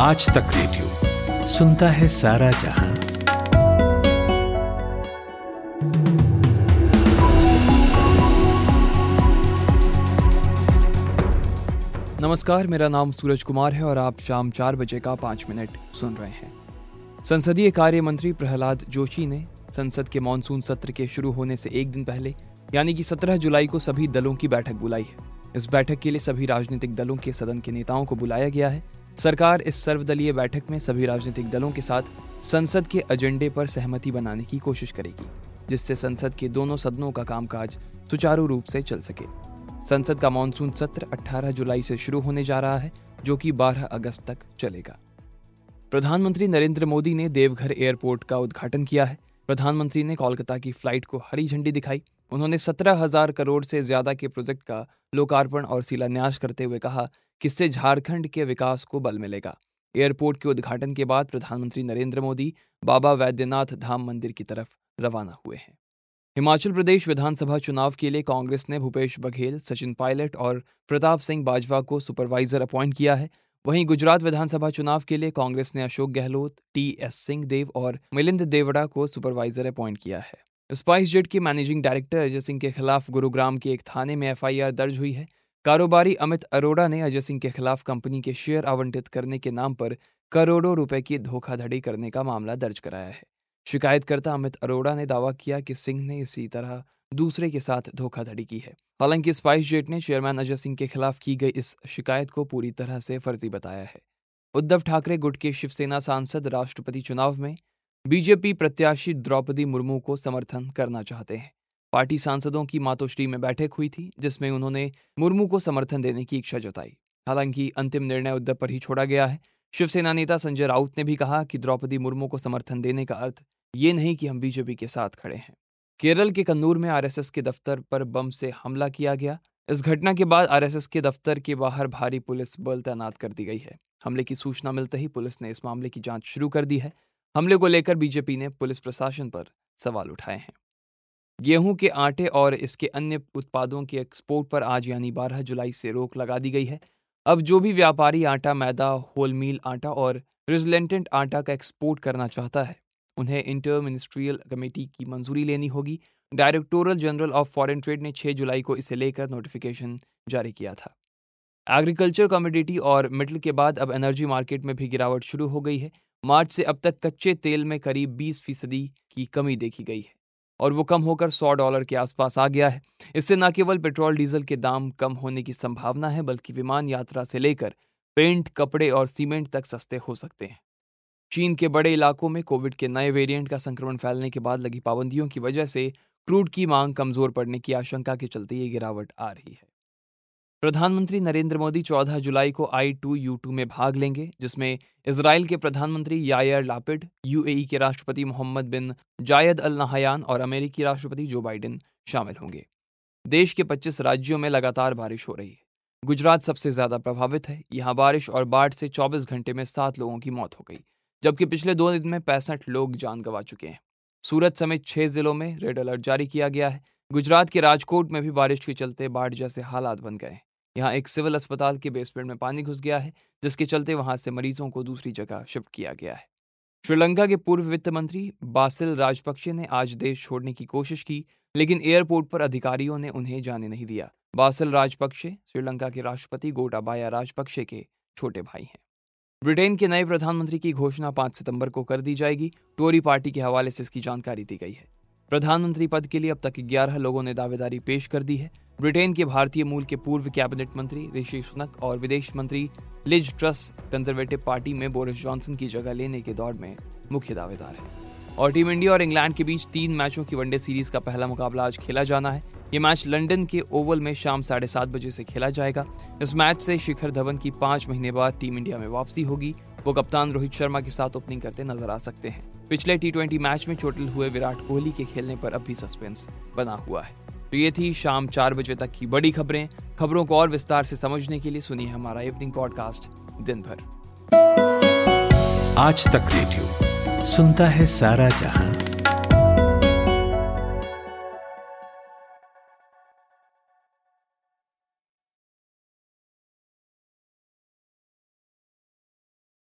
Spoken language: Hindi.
आज तक रेडियो सुनता है सारा जहाँ। नमस्कार, मेरा नाम सूरज कुमार है और आप शाम चार बजे का पाँच मिनट सुन रहे हैं। संसदीय कार्य मंत्री प्रहलाद जोशी ने संसद के मानसून सत्र के शुरू होने से एक दिन पहले, यानी कि 17 जुलाई को सभी दलों की बैठक बुलाई है। इस बैठक के लिए सभी राजनीतिक दलों के सदन के नेताओं को बुलाया गया है। सरकार इस सर्वदलीय बैठक में सभी राजनीतिक दलों के साथ संसद के एजेंडे पर सहमति बनाने की कोशिश करेगी, जिससे संसद के दोनों सदनों का कामकाज सुचारू रूप से चल सके। संसद का मानसून सत्र 18 जुलाई से शुरू होने जा रहा है, जो कि 12 अगस्त तक चलेगा। प्रधानमंत्री नरेंद्र मोदी ने देवघर एयरपोर्ट का उद्घाटन किया है। प्रधानमंत्री ने कोलकाता की फ़्लाइट को हरी झंडी दिखाई। उन्होंने सत्रह हज़ार करोड़ से ज़्यादा के प्रोजेक्ट का लोकार्पण और शिलान्यास करते हुए कहा कि इससे झारखंड के विकास को बल मिलेगा। एयरपोर्ट के उद्घाटन के बाद प्रधानमंत्री नरेंद्र मोदी, बाबा वैद्यनाथ धाम मंदिर की तरफ़ रवाना हुए हैं। हिमाचल प्रदेश विधानसभा चुनाव के लिए कांग्रेस ने भूपेश बघेल, सचिन पायलट और प्रताप सिंह बाजवा को सुपरवाइजर अपॉइंट किया है। वहीं गुजरात विधानसभा चुनाव के लिए कांग्रेस ने अशोक गहलोत, टी एस सिंह देव और मिलिंद देवड़ा को सुपरवाइजर अपॉइंट किया है। स्पाइस जेट के मैनेजिंग डायरेक्टर अजय सिंह के खिलाफ गुरुग्राम के एक थाने में एफआईआर दर्ज हुई है। कारोबारी अमित अरोड़ा ने अजय सिंह के खिलाफ कंपनी के शेयर आवंटित करने के नाम पर करोड़ों रुपए की धोखाधड़ी करने का मामला दर्ज कराया है। शिकायतकर्ता अमित अरोड़ा ने दावा किया कि सिंह ने इसी तरह दूसरे के साथ धोखाधड़ी की है। हालाँकि स्पाइस जेट ने चेयरमैन अजय सिंह के खिलाफ की गई इस शिकायत को पूरी तरह से फर्जी बताया है। उद्धव ठाकरे गुट के शिवसेना सांसद राष्ट्रपति चुनाव में बीजेपी प्रत्याशी द्रौपदी मुर्मू को समर्थन करना चाहते हैं। पार्टी सांसदों की मातोश्री में बैठक हुई थी, जिसमें उन्होंने मुर्मू को समर्थन देने की इच्छा जताई। हालाँकि अंतिम निर्णय उद्धव पर ही छोड़ा गया है। शिवसेना नेता संजय राउत ने भी कहा कि द्रौपदी मुर्मू को समर्थन देने का अर्थ ये नहीं कि हम बीजेपी के साथ खड़े हैं। केरल के कन्नूर में आरएसएस के दफ्तर पर बम से हमला किया गया। इस घटना के बाद आरएसएस के दफ्तर के बाहर भारी पुलिस बल तैनात कर दी गई है। हमले की सूचना मिलते ही पुलिस ने इस मामले की जाँच शुरू कर दी है। हमले को लेकर बीजेपी ने पुलिस प्रशासन पर सवाल उठाए हैं। गेहूँ के आटे और इसके अन्य उत्पादों के एक्सपोर्ट पर आज यानी 12 जुलाई से रोक लगा दी गई है। अब जो भी व्यापारी आटा, मैदा होल मील आटा और रिजलेंटेंट आटा का एक्सपोर्ट करना चाहता है, उन्हें इंटर मिनिस्ट्रियल कमेटी की मंजूरी लेनी होगी। Directorate general of foreign trade ने 6 जुलाई को इसे लेकर नोटिफिकेशन जारी किया था। एग्रीकल्चर कमोडिटी और मिडल के बाद अब एनर्जी मार्केट में भी गिरावट शुरू हो गई है। मार्च से अब तक कच्चे तेल में करीब 20 फ़ीसदी की कमी देखी गई है और वो कम होकर 100 डॉलर के आसपास आ गया है। इससे न केवल पेट्रोल, डीजल के दाम कम होने की संभावना है, बल्कि विमान यात्रा से लेकर पेंट, कपड़े और सीमेंट तक सस्ते हो सकते हैं। चीन के बड़े इलाकों में कोविड के नए वेरिएंट का संक्रमण फैलने के बाद लगी पाबंदियों की वजह से क्रूड की मांग कमज़ोर पड़ने की आशंका के चलते ये गिरावट आ रही है। प्रधानमंत्री नरेंद्र मोदी 14 जुलाई को आई टू, यू टू में भाग लेंगे, जिसमें इसराइल के प्रधानमंत्री यायर लापिड यूएई के राष्ट्रपति मोहम्मद बिन जायद अल नहायान और अमेरिकी राष्ट्रपति जो बाइडेन शामिल होंगे। देश के 25 राज्यों में लगातार बारिश हो रही है। गुजरात सबसे ज़्यादा प्रभावित है। यहाँ बारिश और बाढ़ से 24 घंटे में सात लोगों की मौत हो गई, जबकि पिछले दो दिन में पैंसठ लोग जान गंवा चुके हैं। सूरत समेत छह जिलों में रेड अलर्ट जारी किया गया है। गुजरात के राजकोट में भी बारिश के चलते बाढ़ जैसे हालात बन गए यहाँ एक सिविल अस्पताल के बेसमेंट में पानी घुस गया है, जिसके चलते वहाँ से मरीजों को दूसरी जगह शिफ्ट किया गया है। श्रीलंका के पूर्व वित्त मंत्री बासिल राजपक्षे ने आज देश छोड़ने की कोशिश की, लेकिन एयरपोर्ट पर अधिकारियों ने उन्हें जाने नहीं दिया। बासिल राजपक्षे, श्रीलंका के राष्ट्रपति गोटाबाया राजपक्षे के छोटे भाई हैं। ब्रिटेन के नए प्रधानमंत्री की घोषणा 5 सितंबर को कर दी जाएगी। टोरी पार्टी के हवाले से इसकी जानकारी दी गई है। प्रधानमंत्री पद के लिए अब तक 11 लोगों ने दावेदारी पेश कर दी है। ब्रिटेन के भारतीय मूल के पूर्व कैबिनेट मंत्री ऋषि सुनक और विदेश मंत्री लिज ट्रस कंजर्वेटिव पार्टी में बोरिस जॉनसन की जगह लेने के दौर में मुख्य दावेदार है। और टीम इंडिया और इंग्लैंड के बीच तीन मैचों की वनडे सीरीज़ का पहला मुकाबला आज खेला जाना है। ये मैच लंदन के ओवल में शाम साढ़े सात बजे से खेला जाएगा। इस मैच से शिखर धवन की पाँच महीने बाद टीम इंडिया में वापसी होगी। वो कप्तान रोहित शर्मा के साथ ओपनिंग करते नज़र आ सकते हैं। पिछले टी मैच में चोटिल हुए विराट कोहली के खेलने पर अब भी सस्पेंस बना हुआ है। तो ये थी शाम चार बजे तक की बड़ी खबरें। खबरों को और विस्तार से समझने के लिए सुनिए हमारा इवनिंग पॉडकास्ट दिन भर आज तक रेडियो, सुनता है सारा जहाँ।